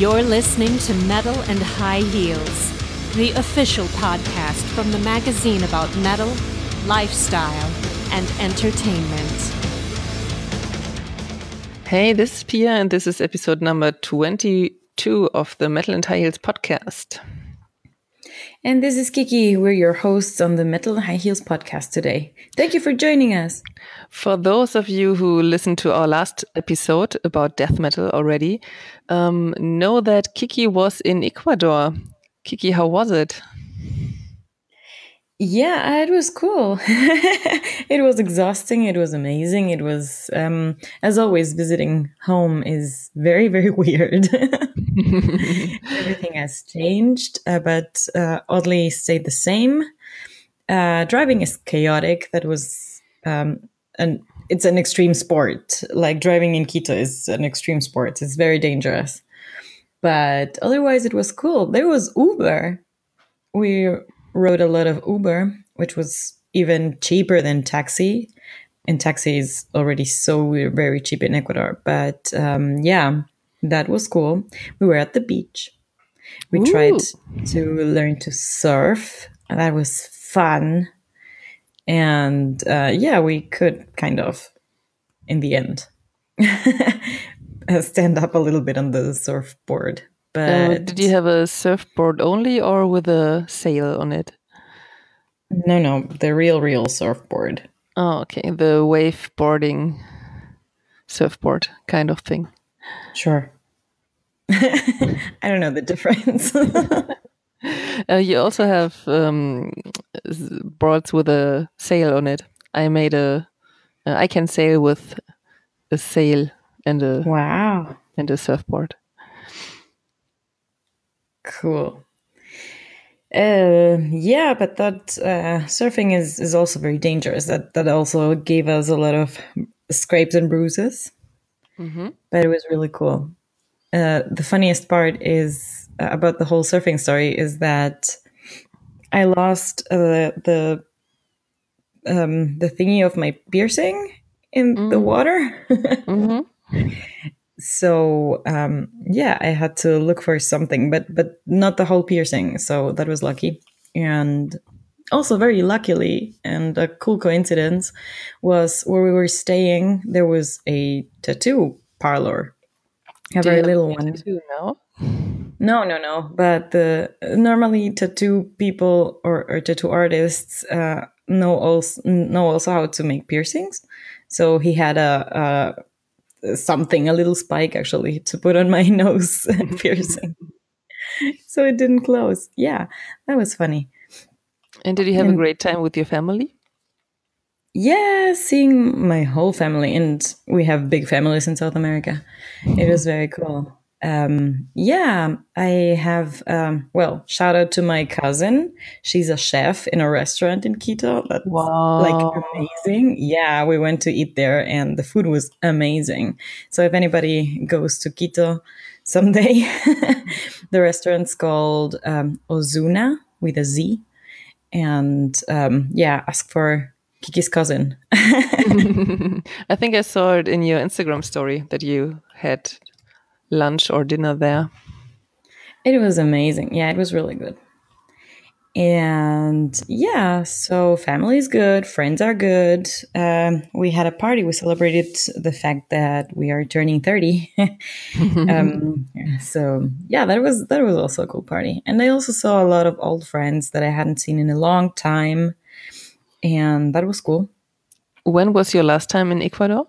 You're listening to Metal and High Heels, the official podcast from the magazine about metal, lifestyle, and entertainment. Hey, this is Pia, and this is episode number 22 of the Metal and High Heels podcast. And this is Kiki. We're your hosts on the Metal and High Heels podcast today. Thank you for joining us. For those of you who listened to our last episode about death metal already, um, know that Kiki was in Ecuador. Kiki, how was it? Yeah, it was cool. it was exhausting. It was amazing. It was, um, as always, visiting home is very, very weird. Everything has changed, uh, but uh, oddly stayed the same. Uh, driving is chaotic. That was um, an it's an extreme sport. Like driving in Quito is an extreme sport. It's very dangerous. But otherwise, it was cool. There was Uber. We rode a lot of Uber, which was even cheaper than taxi. And taxi is already so very cheap in Ecuador. But um, yeah, that was cool. We were at the beach. We Ooh. tried to learn to surf. That was fun. And uh, yeah, we could kind of, in the end, stand up a little bit on the surfboard. But Uh, did you have a surfboard only or with a sail on it? no, no, the real, real surfboard. Oh, okay. The wave boarding surfboard kind of thing. Sure. I don't know the difference. Uh, you also have um, boards with a sail on it. I made a. Uh, I can sail with a sail and a wow. and a surfboard. Cool. Uh, yeah, but that uh, surfing is, is also very dangerous. That that also gave us a lot of scrapes and bruises. But it was really cool. Uh, the funniest part is about the whole surfing story is that I lost uh, the um, the thingy of my piercing in the water. so um, yeah, I had to look for something, but but not the whole piercing. So that was lucky, and also very luckily and a cool coincidence was where we were staying. There was a tattoo parlor, a very Do you little one. tattoo now? No, no, no. But normally tattoo people or, or tattoo artists uh, know also know also how to make piercings. So he had a, a something, a little spike actually, to put on my nose piercing, so it didn't close. Yeah, that was funny. And did you have a great time with your family? Yeah, seeing my whole family, and we have big families in South America. It was very cool. Um, yeah, I have, um, well, shout out to my cousin. She's a chef in a restaurant in Quito. That's Wow. like amazing. Yeah, we went to eat there and the food was amazing. So if anybody goes to Quito someday, the restaurant's called um, Ozuna with a Z. And um, yeah, ask for Kiki's cousin. I think I saw it in your Instagram story that you had lunch or dinner there. It was amazing. Yeah, it was really good. And yeah, so family is good, friends are good. Um, we had a party. We celebrated the fact that we are turning thirty. um, so yeah, that was that was also a cool party. And I also saw a lot of old friends that I hadn't seen in a long time, and that was cool. When was your last time in Ecuador?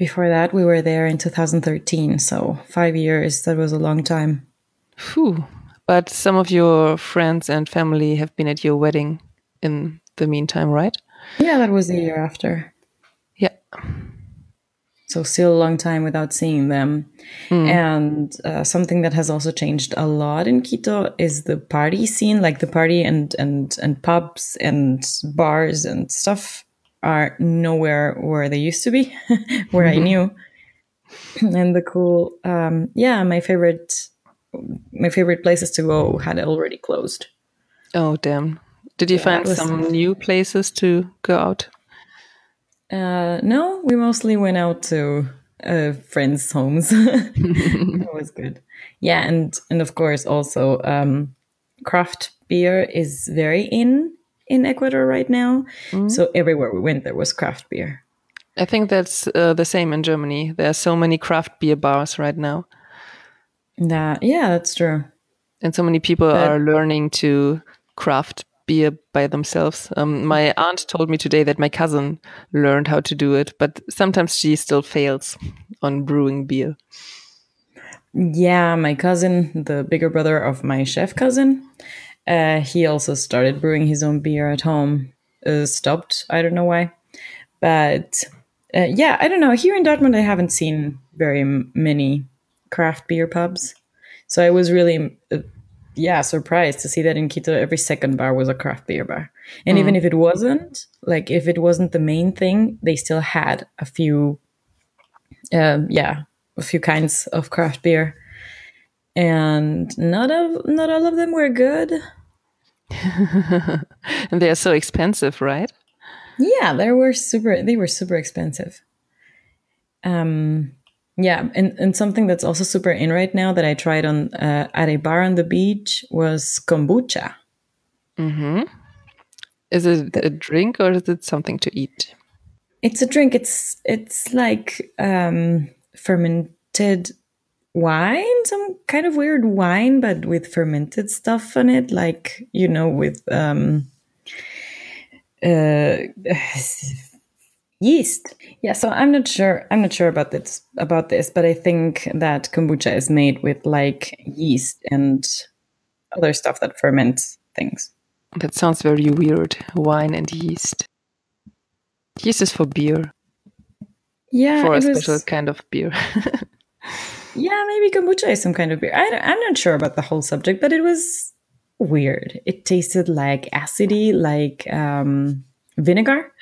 Before that, we were there in 2013, so five years. That was a long time. Phew. But some of your friends and family have been at your wedding in the meantime, right? Yeah, that was the year after. Yeah. so still a long time without seeing them. And uh, something that has also changed a lot in Quito is the party scene, like the party and and and pubs and bars and stuff are nowhere where they used to be, where I knew. and the cool, um, yeah, my favorite, my favorite places to go had already closed. Oh, damn. Did you find it was- some new places to go out? Uh, no, we mostly went out to uh, friends' homes. it was good. Yeah, and and of course also um, craft beer is very in in Ecuador right now. So everywhere we went, there was craft beer. I think that's uh, the same in Germany. There are so many craft beer bars right now, That yeah, that's true. and so many people are learning to craft beer by themselves. Um, my aunt told me today that my cousin learned how to do it, but sometimes she still fails on brewing beer. Yeah, my cousin, the bigger brother of my chef cousin, uh, he also started brewing his own beer at home. Uh, stopped. I don't know why, but uh, yeah, I don't know. Here in Dortmund, I haven't seen very m- many craft beer pubs, so I was really, uh, yeah, surprised to see that in Quito, every second bar was a craft beer bar, and even if it wasn't, like if it wasn't the main thing, they still had a few, um, yeah, a few kinds of craft beer and not of not all of them were good. And they are so expensive, right? Yeah, they were super. They were super expensive. Um, yeah, and and something that's also super in right now that I tried on uh, at a bar on the beach was kombucha. Mm-hmm. Is it a drink or is it something to eat? It's a drink. It's it's like um, fermented wine, some kind of weird wine, but with fermented stuff on it, like you know, with um, uh, yeast. Yeah, so I'm not sure. I'm not sure about this about this, but I think that kombucha is made with like yeast and other stuff that ferments things. That sounds very weird. Wine and yeast. Yeast is for beer, Yeah, for a was- special kind of beer. Yeah, maybe kombucha is some kind of beer. I, am not sure about the whole subject, but it was weird. It tasted like acidy, like um, vinegar.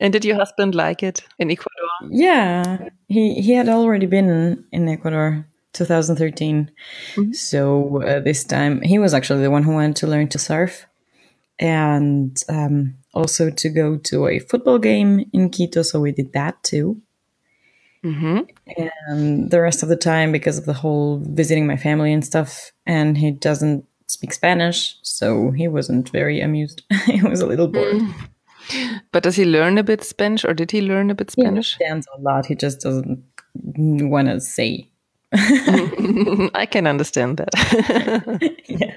and did your husband like it in Ecuador? Yeah, he he had already been in Ecuador 2013. So uh, this time he was actually the one who wanted to learn to surf and um, also to go to a football game in Quito. So we did that too. And the rest of the time, because of the whole visiting my family and stuff, and he doesn't speak Spanish, so he wasn't very amused. he was a little bored. Mm. But does he learn a bit Spanish or did he learn a bit Spanish? He understands a lot. He just doesn't want to say. I can understand that. yeah.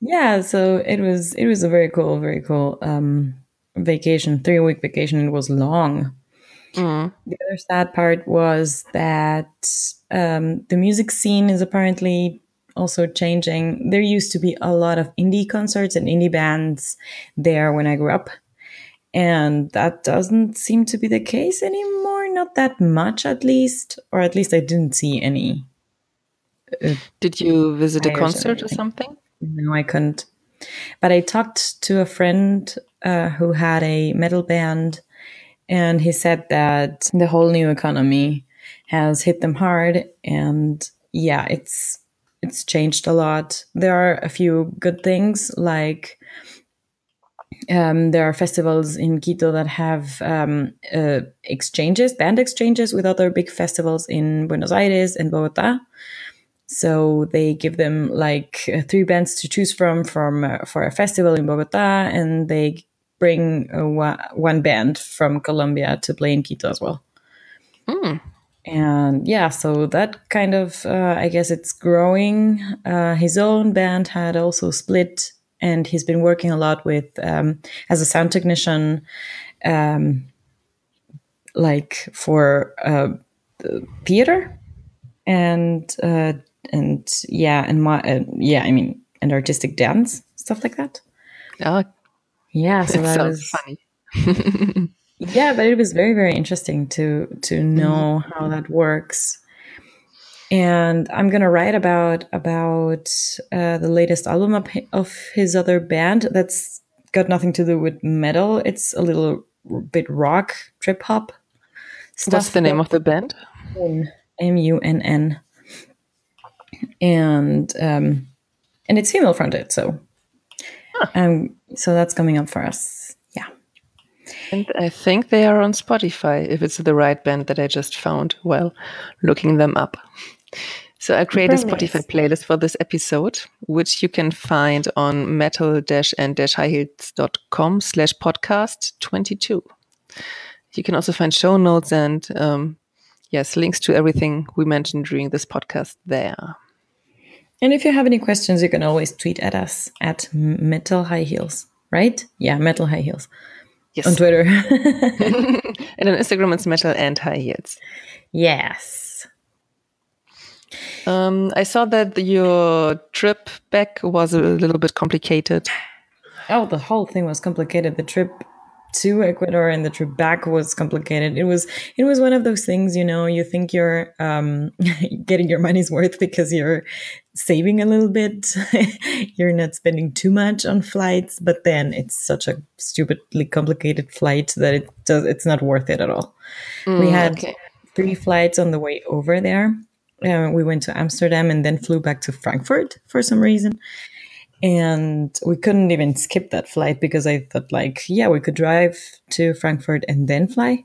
Yeah, so it was it was a very cool, very cool um, vacation, three week vacation. It was long. The other sad part was that um, the music scene is apparently also changing. There used to be a lot of indie concerts and indie bands there when I grew up. And that doesn't seem to be the case anymore. Not that much, at least. Or at least I didn't see any. did you visit a Flyers or concert or something? No, I couldn't. But I talked to a friend uh, who had a metal band, and he said that the whole new economy has hit them hard, and yeah, it's it's changed a lot. There are a few good things, like um, there are festivals in Quito that have um, uh, exchanges, band exchanges with other big festivals in Buenos Aires and Bogota. So they give them like uh, three bands to choose from from uh, for a festival in Bogota, and they bring uh, one, one band from Colombia to play in Quito as well. And yeah, so that kind of uh, I guess it's growing. Uh, his own band had also split, and he's been working a lot with um, as a sound technician, um, like for uh, theater and uh, and yeah, and my uh, yeah, I mean, and artistic dance stuff like that. Oh, Yeah, so it that was funny. yeah, but it was very very interesting to to know how that works. And I'm gonna write about about uh, the latest album of, of his other band. That's got nothing to do with metal. It's a little bit rock, trip hop. What's the name of the band? M U N N. And um, and it's female fronted, so um, so that's coming up for us. Yeah. And I think they are on Spotify if it's the right band that I just found while looking them up. So I created a Spotify playlist for this episode, which you can find on metal-and-highheels.com slash podcast 22. You can also find show notes and, um, yes, links to everything we mentioned during this podcast there. And if you have any questions, you can always tweet at us at Metal High Heels, right? Yeah, Metal High Heels. Yes. On Twitter. and on Instagram, it's Metal and High Heels. Yes. Um, I saw that your trip back was a little bit complicated. Oh, the whole thing was complicated. The trip to Ecuador and the trip back was complicated. It was it was one of those things, you know, you think you're um, getting your money's worth because you're saving a little bit. you're not spending too much on flights, but then it's such a stupidly complicated flight that it does it's not worth it at all. Mm, we had okay. three flights on the way over there. Uh, we went to Amsterdam and then flew back to Frankfurt for some reason and we couldn't even skip that flight because I thought like, yeah, we could drive to Frankfurt and then fly,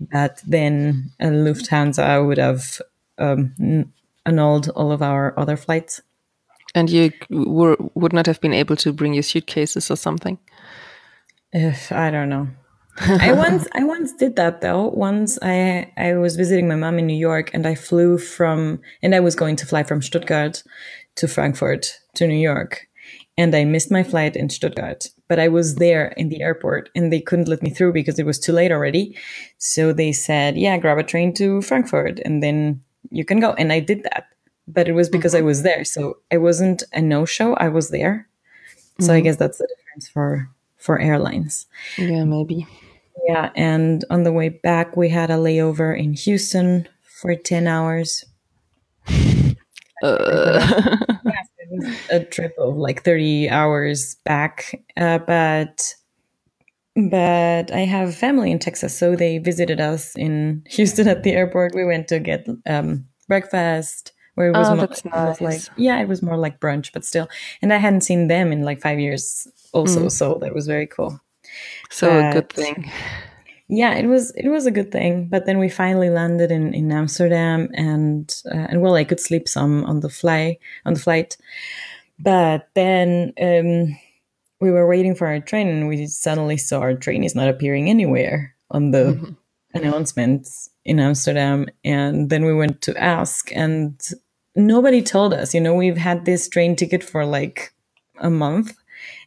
but then uh, Lufthansa would have um, annulled all of our other flights. And you were would not have been able to bring your suitcases or something. If I don't know. I once I once did that though. Once I I was visiting my mom in New York and I flew from and I was going to fly from Stuttgart to Frankfurt to New York and I missed my flight in Stuttgart. But I was there in the airport and they couldn't let me through because it was too late already. So they said, yeah, grab a train to Frankfurt and then you can go. And I did that. But it was because mm-hmm. I was there. So it wasn't a no show. I was there. So mm-hmm. I guess that's the difference for for airlines. Yeah, maybe. Yeah, and on the way back we had a layover in Houston for 10 hours. Uh. a trip of like 30 hours back. Uh, but but I have family in Texas, so they visited us in Houston at the airport. We went to get um, breakfast, where it was, oh, more, nice. like yeah, it was more like brunch, but still. And I hadn't seen them in like five years, also, mm. so that was very cool. So but, a good thing yeah, it was it was a good thing. But then we finally landed in in Amsterdam, and uh, and well, I could sleep some on the fly on the flight. But then um, we were waiting for our train, and we suddenly saw our train is not appearing anywhere on the mm-hmm. announcements in Amsterdam. And then we went to ask, and nobody told us. You know, we've had this train ticket for like a month,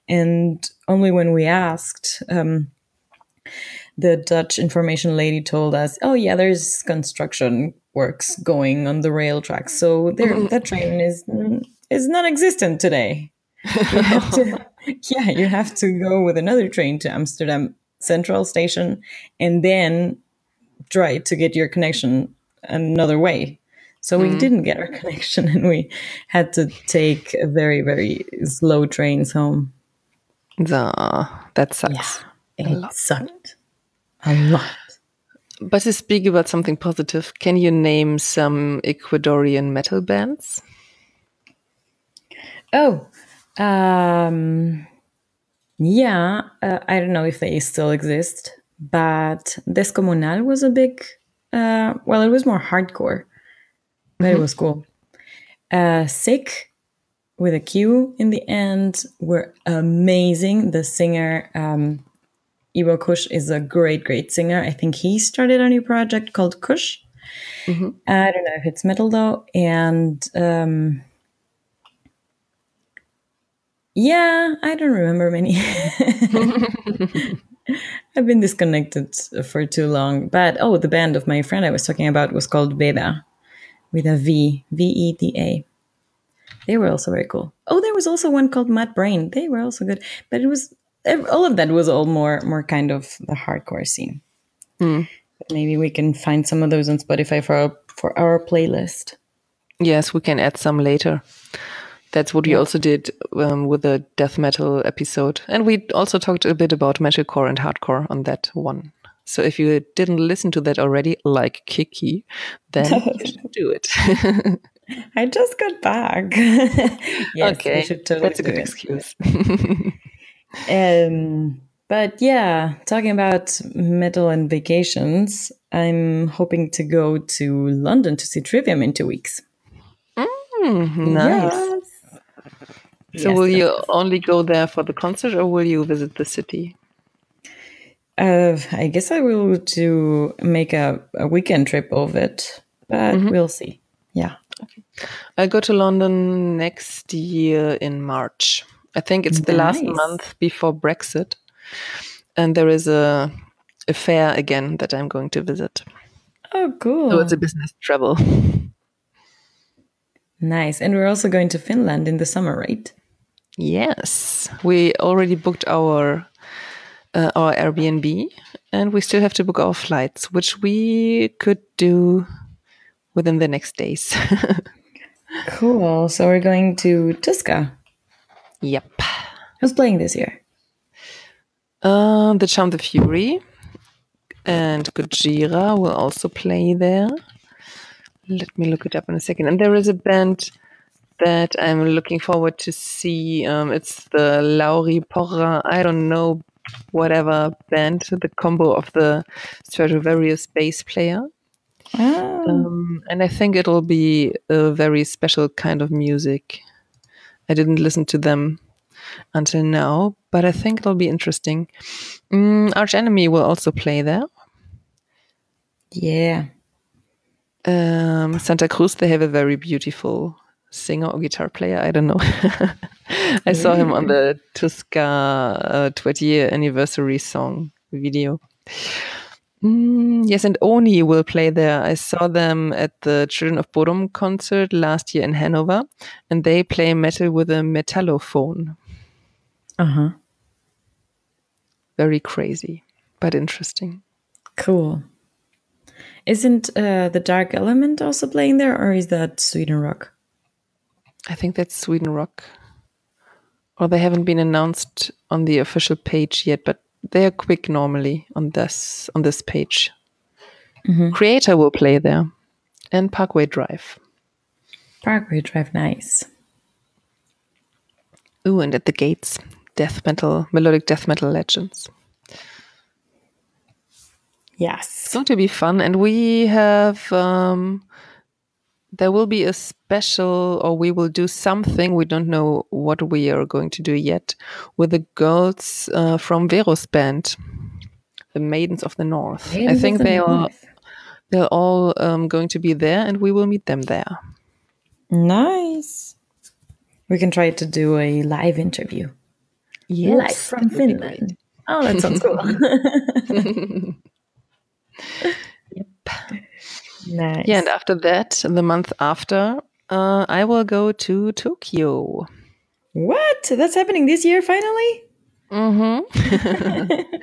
and only when we asked. Um, the Dutch information lady told us, "Oh yeah, there's construction works going on the rail tracks, so there mm-hmm. that train is is non-existent today." You to, yeah, you have to go with another train to Amsterdam Central Station, and then try to get your connection another way. So we mm. didn't get our connection, and we had to take a very very slow trains home. Duh, that sucks. Yeah, it sucked. A lot. But to speak about something positive, can you name some Ecuadorian metal bands? Oh, um, yeah. Uh, I don't know if they still exist, but Descomunal was a big, uh, well, it was more hardcore, but mm-hmm. it was cool. Uh, Sick with a Q in the end were amazing. The singer, um, Ivo Kush is a great, great singer. I think he started a new project called Kush. Mm-hmm. I don't know if it's metal though. And um, yeah, I don't remember many. I've been disconnected for too long. But oh, the band of my friend I was talking about was called Veda with a V, V E D A. They were also very cool. Oh, there was also one called Mad Brain. They were also good, but it was all of that was all more more kind of the hardcore scene. Mm. Maybe we can find some of those on Spotify for our, for our playlist. Yes, we can add some later. That's what we also did um, with the death metal episode, and we also talked a bit about metalcore and hardcore on that one. So if you didn't listen to that already, like Kiki, then do it. I just got back. yes, okay, totally that's a good excuse. Um, But yeah, talking about metal and vacations, I'm hoping to go to London to see Trivium in two weeks. Mm, nice. Yes. So Yes, will you only go there for the concert or will you visit the city? Uh, I guess I will do make a, a weekend trip of it, but we'll see. Yeah. I go to London next year in March. I think it's the last month before Brexit. And there is a, a fair again that I'm going to visit. Oh, cool. So it's a business travel. nice. And we're also going to Finland in the summer, right? Yes, we already booked our uh, our Airbnb, and we still have to book our flights, which we could do within the next days. Cool. So we're going to Tuska. Yep. Who's playing this year? Uh, the Charm the Fury and Gojira will also play there. Let me look it up in a second. And there is a band that I'm looking forward to see. Um, it's the Lauri Porra, I don't know, whatever band, the combo of the Stratovarius bass player. Oh, Um, and I think it'll be a very special kind of music. I didn't listen to them until now, but I think it'll be interesting. Mm, Arch Enemy will also play there. yeah. Um, Santa Cruz, they have a very beautiful singer or guitar player. I don't know. I saw him on the Tuska uh, 20 year anniversary song video. Mm, yes, and Oni will play there. I saw them at the Children of Bodom concert last year in Hanover, and they play metal with a metallophone. Uh huh. Very crazy, but interesting. Cool. Isn't uh, the Dark Element also playing there, or is that Sweden Rock? I think that's Sweden Rock. Or they haven't been announced on the official page yet, but they are quick normally on this on this page. Kreator will play there, and Parkway Drive. Parkway Drive, nice. Ooh, and at the gates, death metal, melodic death metal legends. Yes. It's going to be fun, and we have. Um, there will be a special, or we will do something. We don't know what we are going to do yet with the girls uh, from Veros band, the Maidens of the North. I think they are they're all um, going to be there, and we will meet them there. Nice. We can try to do a live interview. live from Finland. Oh, that sounds cool. Nice. Yeah, and after that, the month after, uh, I will go to Tokyo. What? That's happening this year finally?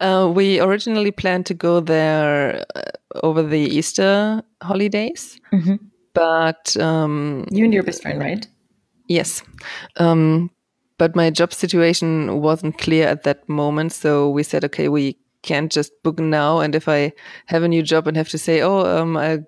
Uh, we originally planned to go there uh, over the Easter holidays, but um, You and your best friend, right? yes, um, but my job situation wasn't clear at that moment, so we said, okay, we can't just book now. And if I have a new job and have to say, oh, um, I'll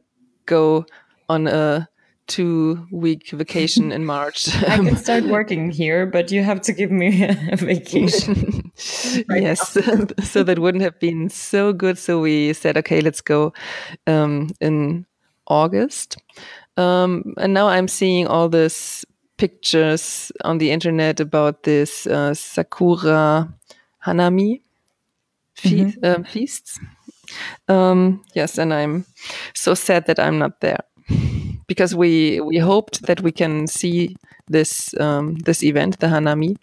go on a two-week vacation in March, I can start working here, but you have to give me a vacation. yes so that wouldn't have been so good so we said okay let's go um, in august um, and now i'm seeing all these pictures on the internet about this uh, sakura hanami fe- um, feasts um, yes and i'm so sad that i'm not there because we we hoped that we can see this um, this event the hanami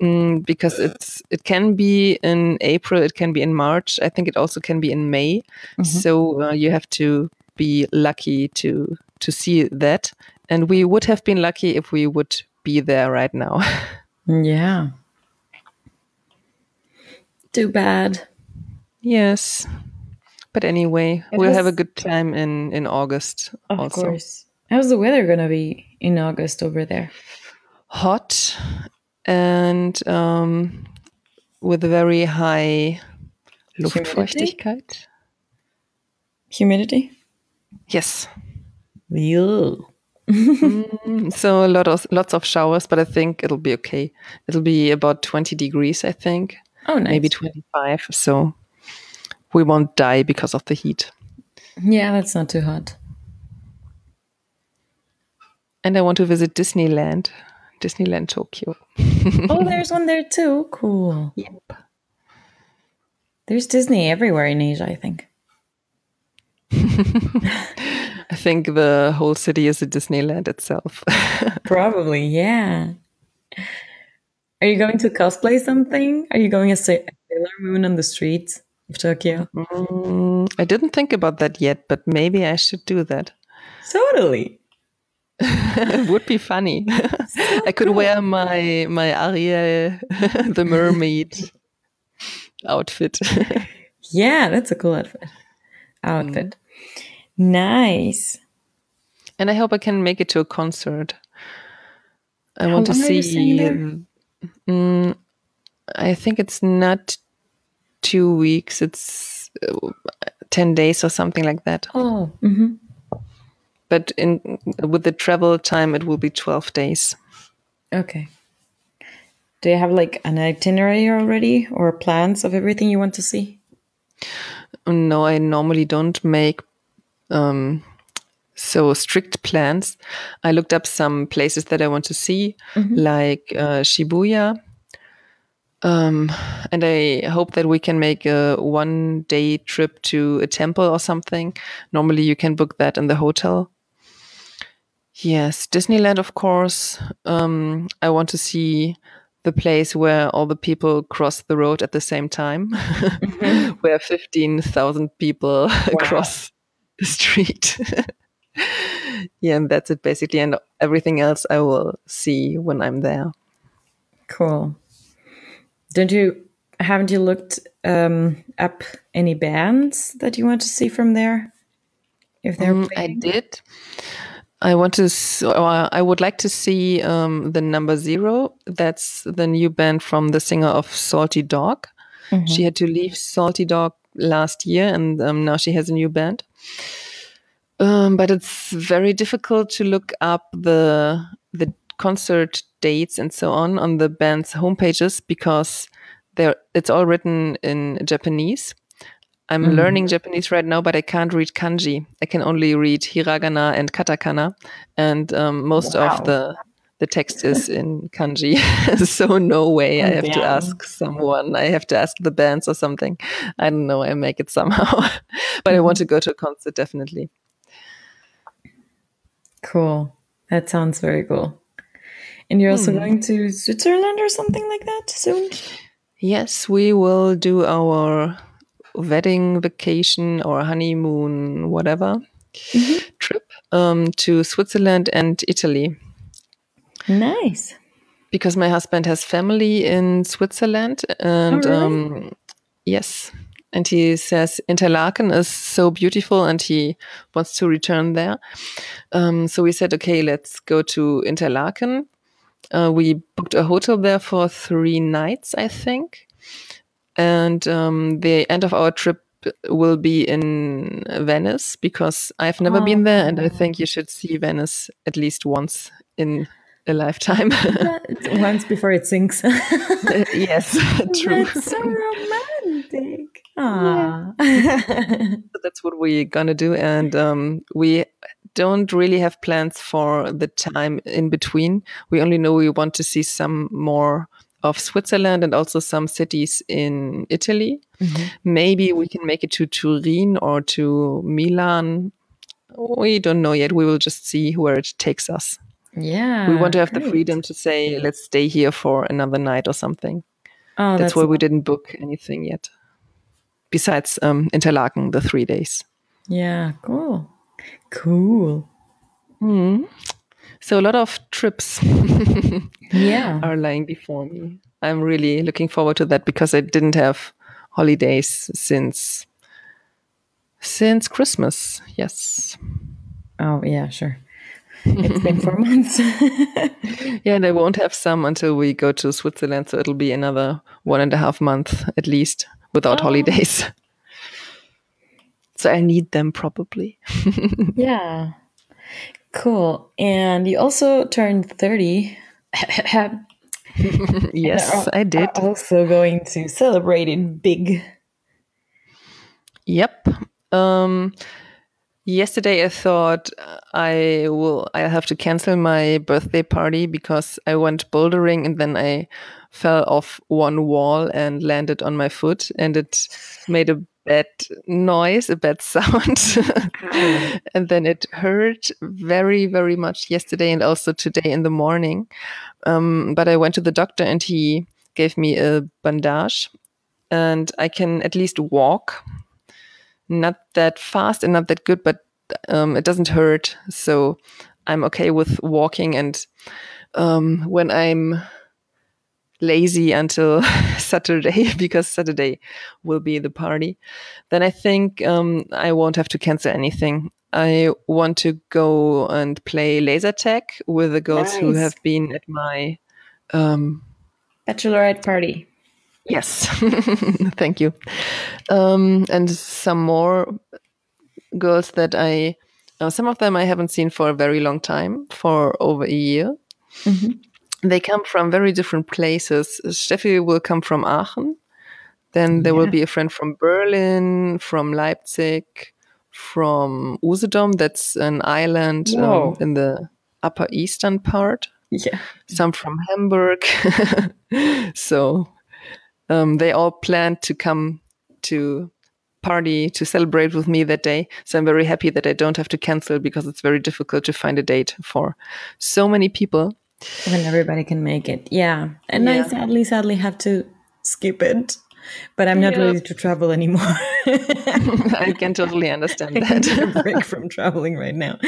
Mm, because it's it can be in April, it can be in March. I think it also can be in May. So uh, you have to be lucky to to see that. And we would have been lucky if we would be there right now. yeah. Too bad. yes, but anyway, It we'll have a good time in in August. Of also course. How's the weather gonna be in August over there? hot and um, with a very high Luftfeuchtigkeit. Humidity? Yes. Ew. So a lot of lots of showers, but I think it'll be okay. It'll be about 20 degrees, I think. Oh, nice. maybe 25. So we won't die because of the heat. Yeah, that's not too hot. And I want to visit Disneyland, Disneyland Tokyo. oh, there's one there too. Cool. Yep. There's Disney everywhere in Asia, I think. I think the whole city is a Disneyland itself. Probably, yeah. Are you going to cosplay something? Are you going as a Sailor Moon on the streets of Tokyo? Mm, I didn't think about that yet, but maybe I should do that. Totally. it would be funny. So I could cool. wear my my Ariel, the mermaid outfit. yeah, that's a cool outfit. Outfit. Mm. Nice. And I hope I can make it to a concert. I How want to see. Um, I think it's not two weeks. It's uh, ten days or something like that. Oh. Mm-hmm. But in with the travel time, it will be twelve days. Okay. Do you have like an itinerary already or plans of everything you want to see? No, I normally don't make um, so strict plans. I looked up some places that I want to see, mm-hmm. like uh, Shibuya. Um, and I hope that we can make a one day trip to a temple or something. Normally, you can book that in the hotel. Yes, Disneyland, of course. Um, I want to see the place where all the people cross the road at the same time, mm-hmm. where 15,000 people wow. cross the street. yeah, and that's it basically. And everything else I will see when I'm there. Cool. Don't you, haven't you looked um, up any bands that you want to see from there? If they're mm, I did. I want to. Or I would like to see um, the number zero. That's the new band from the singer of Salty Dog. Mm-hmm. She had to leave Salty Dog last year, and um, now she has a new band. Um, but it's very difficult to look up the the concert dates and so on on the band's homepages because they it's all written in Japanese. I'm mm. learning Japanese right now, but I can't read kanji. I can only read hiragana and katakana, and um, most wow. of the the text is in kanji. so no way. I have to ask someone. I have to ask the bands or something. I don't know. I make it somehow, but I want to go to a concert definitely. Cool. That sounds very cool. And you're also hmm. going to Switzerland or something like that soon? Yes, we will do our wedding vacation or honeymoon, whatever mm-hmm. trip um, to Switzerland and Italy. Nice. Because my husband has family in Switzerland, and oh, really? um, yes, and he says Interlaken is so beautiful, and he wants to return there. Um, so we said, okay, let's go to Interlaken. Uh, we booked a hotel there for three nights, I think, and um, the end of our trip will be in Venice because I've never oh. been there, and I think you should see Venice at least once in a lifetime. Once before it sinks. yes, true. That's so romantic. Yeah. That's what we're gonna do, and um, we don't really have plans for the time in between. We only know we want to see some more of Switzerland and also some cities in Italy. Mm-hmm. Maybe we can make it to Turin or to Milan. We don't know yet. We will just see where it takes us. Yeah. We want to have great. the freedom to say, let's stay here for another night or something. Oh, that's, that's why we didn't book anything yet. Besides um, Interlaken, the three days. Yeah, cool. Cool. Mm. So a lot of trips yeah. are lying before me. I'm really looking forward to that because I didn't have holidays since since Christmas. Yes. Oh yeah, sure. It's been four months. yeah, and I won't have some until we go to Switzerland, so it'll be another one and a half month at least without oh. holidays. So I need them probably. yeah. Cool. And you also turned 30. yes, I did. Also going to celebrate it big. Yep. Um, yesterday I thought I will I'll have to cancel my birthday party because I went bouldering and then I fell off one wall and landed on my foot and it made a bad noise, a bad sound. and then it hurt very, very much yesterday and also today in the morning. Um, but I went to the doctor and he gave me a bandage and I can at least walk. Not that fast and not that good, but um, it doesn't hurt. So I'm okay with walking. And um, when I'm lazy until Saturday because Saturday will be the party, then I think um, I won't have to cancel anything. I want to go and play laser tag with the girls nice. who have been at my um, bachelorette party. Yes, thank you. Um, and some more girls that I, uh, some of them I haven't seen for a very long time, for over a year. Mm -hmm. They come from very different places. Steffi will come from Aachen. Then there yeah. will be a friend from Berlin, from Leipzig, from Usedom. That's an island um, in the upper eastern part. Yeah. Some from Hamburg. so um, they all planned to come to party to celebrate with me that day. So I'm very happy that I don't have to cancel because it's very difficult to find a date for so many people. When everybody can make it. Yeah. And yeah. I sadly, sadly have to skip it. But I'm not yeah. ready to travel anymore. I can totally understand that. I need a break from traveling right now.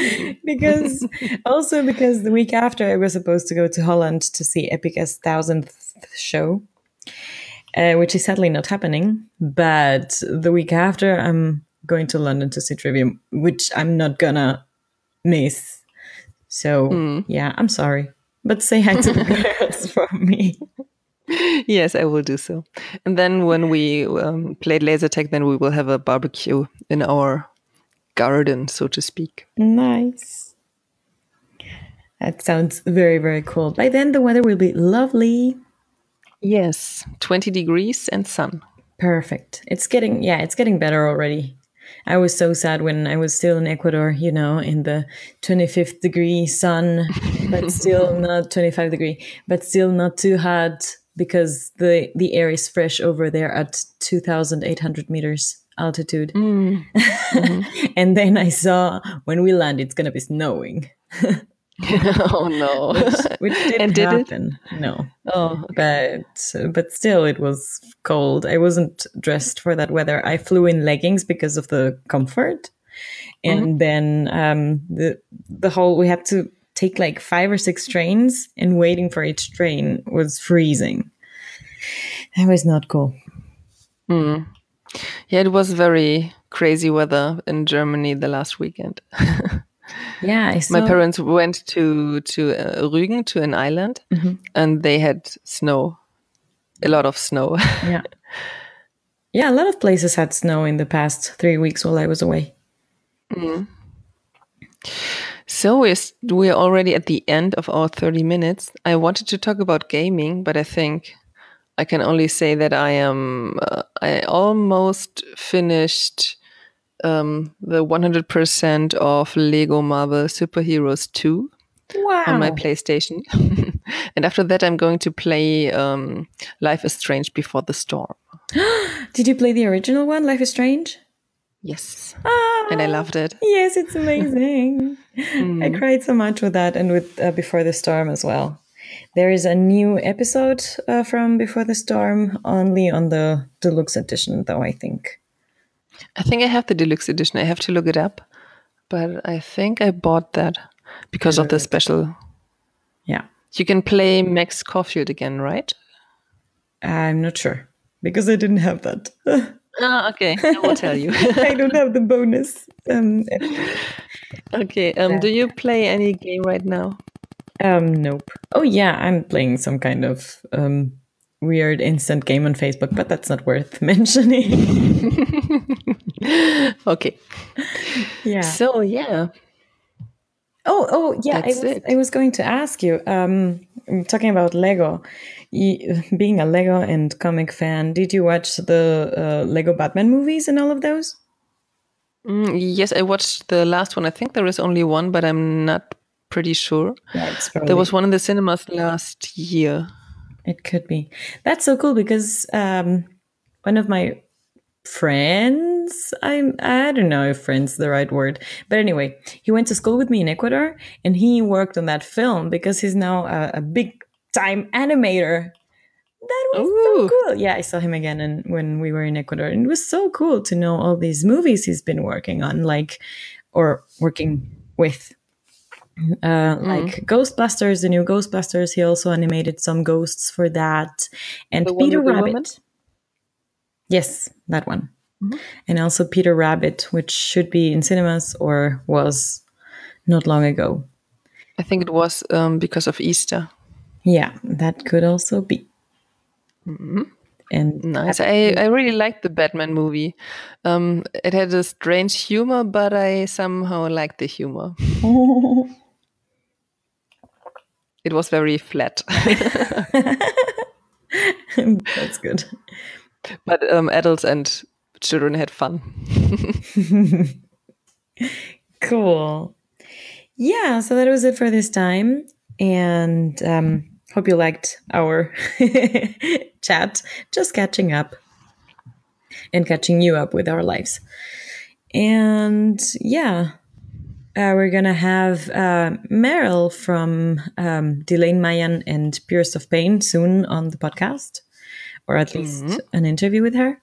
Because also because the week after I was supposed to go to Holland to see Epica's thousandth show. Uh, which is sadly not happening. But the week after, I'm going to London to see Trivium, which I'm not gonna miss. So mm. yeah, I'm sorry. But say hi to the girls for me. Yes, I will do so. And then when we um, played laser tag, then we will have a barbecue in our garden, so to speak. Nice. That sounds very, very cool. By then, the weather will be lovely. Yes, 20 degrees and sun. Perfect. It's getting, yeah, it's getting better already. I was so sad when I was still in Ecuador, you know, in the 25th degree sun, but still not 25 degree, but still not too hot because the the air is fresh over there at 2,800 meters altitude. Mm. Mm-hmm. and then I saw when we land, it's gonna be snowing. oh no! which, which didn't and did happen. It? No. Oh, okay. but but still, it was cold. I wasn't dressed for that weather. I flew in leggings because of the comfort, and mm-hmm. then um, the the whole we had to take like five or six trains, and waiting for each train was freezing. That was not cool. Mm. Yeah, it was very crazy weather in Germany the last weekend. Yeah, my parents went to to uh, Rügen to an island, mm -hmm. and they had snow, a lot of snow. yeah, yeah, a lot of places had snow in the past three weeks while I was away. Mm. So we're we're already at the end of our thirty minutes. I wanted to talk about gaming, but I think I can only say that I am uh, I almost finished um, the 100% of Lego Marvel Superheroes 2 wow. on my PlayStation. and after that, I'm going to play um, Life is Strange Before the Storm. Did you play the original one, Life is Strange? Yes. Ah, and I loved it. Yes, it's amazing. mm. I cried so much with that and with uh, Before the Storm as well. There is a new episode uh, from Before the Storm, only on the deluxe edition, though, I think. I think I have the deluxe edition. I have to look it up, but I think I bought that because of the special. Yeah. You can play Max Caulfield again, right? I'm not sure because I didn't have that. ah, okay. I will tell you. I don't have the bonus. Um, okay. Um, do you play any game right now? Um, nope. Oh yeah, I'm playing some kind of um weird instant game on Facebook, but that's not worth mentioning. okay. Yeah. So, yeah. Oh, oh, yeah. I was, it. I was going to ask you. Um, talking about Lego, you, being a Lego and comic fan, did you watch the uh, Lego Batman movies and all of those? Mm, yes, I watched the last one. I think there is only one, but I'm not pretty sure. Yeah, it's There was one in the cinemas last year. It could be. That's so cool because um, one of my friends, I'm I don't know if friends the right word, but anyway, he went to school with me in Ecuador and he worked on that film because he's now a, a big time animator. That was Ooh. so cool. Yeah, I saw him again and when we were in Ecuador, and it was so cool to know all these movies he's been working on, like or working with. Uh, like Ghostbusters, the new Ghostbusters. He also animated some ghosts for that, and The Peter Rabbit. Yes, that one. And also Peter Rabbit, which should be in cinemas or was not long ago. I think it was um, because of Easter. Yeah, that could also be. And Nice. I, I really liked the Batman movie. Um, it had a strange humor, but I somehow liked the humor. It was very flat, that's good. but um, adults and children had fun. Cool. Yeah, so that was it for this time. And um, hope you liked our chat, just catching up and catching you up with our lives. And yeah, uh, we're going to have uh, Merel from um, Delain Mayan and Purest of Pain soon on the podcast, or at least an interview with her.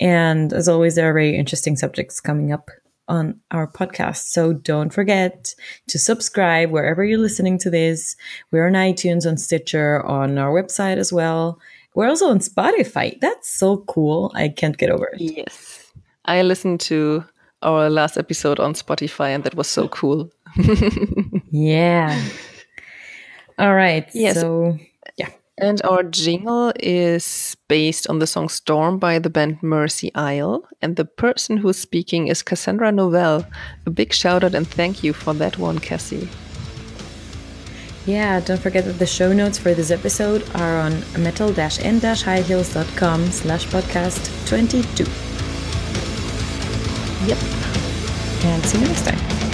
And as always, there are very interesting subjects coming up on our podcast. So don't forget to subscribe wherever you're listening to this. We're on iTunes, on Stitcher, on our website as well. We're also on Spotify. That's so cool. I can't get over it. Yes. I listen to our last episode on Spotify, and that was so cool. Yeah. All right. Yes. So, yeah. And our jingle is based on the song Storm by the band Mercy Isle. And the person who's speaking is Cassandra Novell. A big shout out and thank you for that one, Cassie. Yeah, don't forget that the show notes for this episode are on metal-n-highheels.com slash podcast 22. Yep. And see you next time.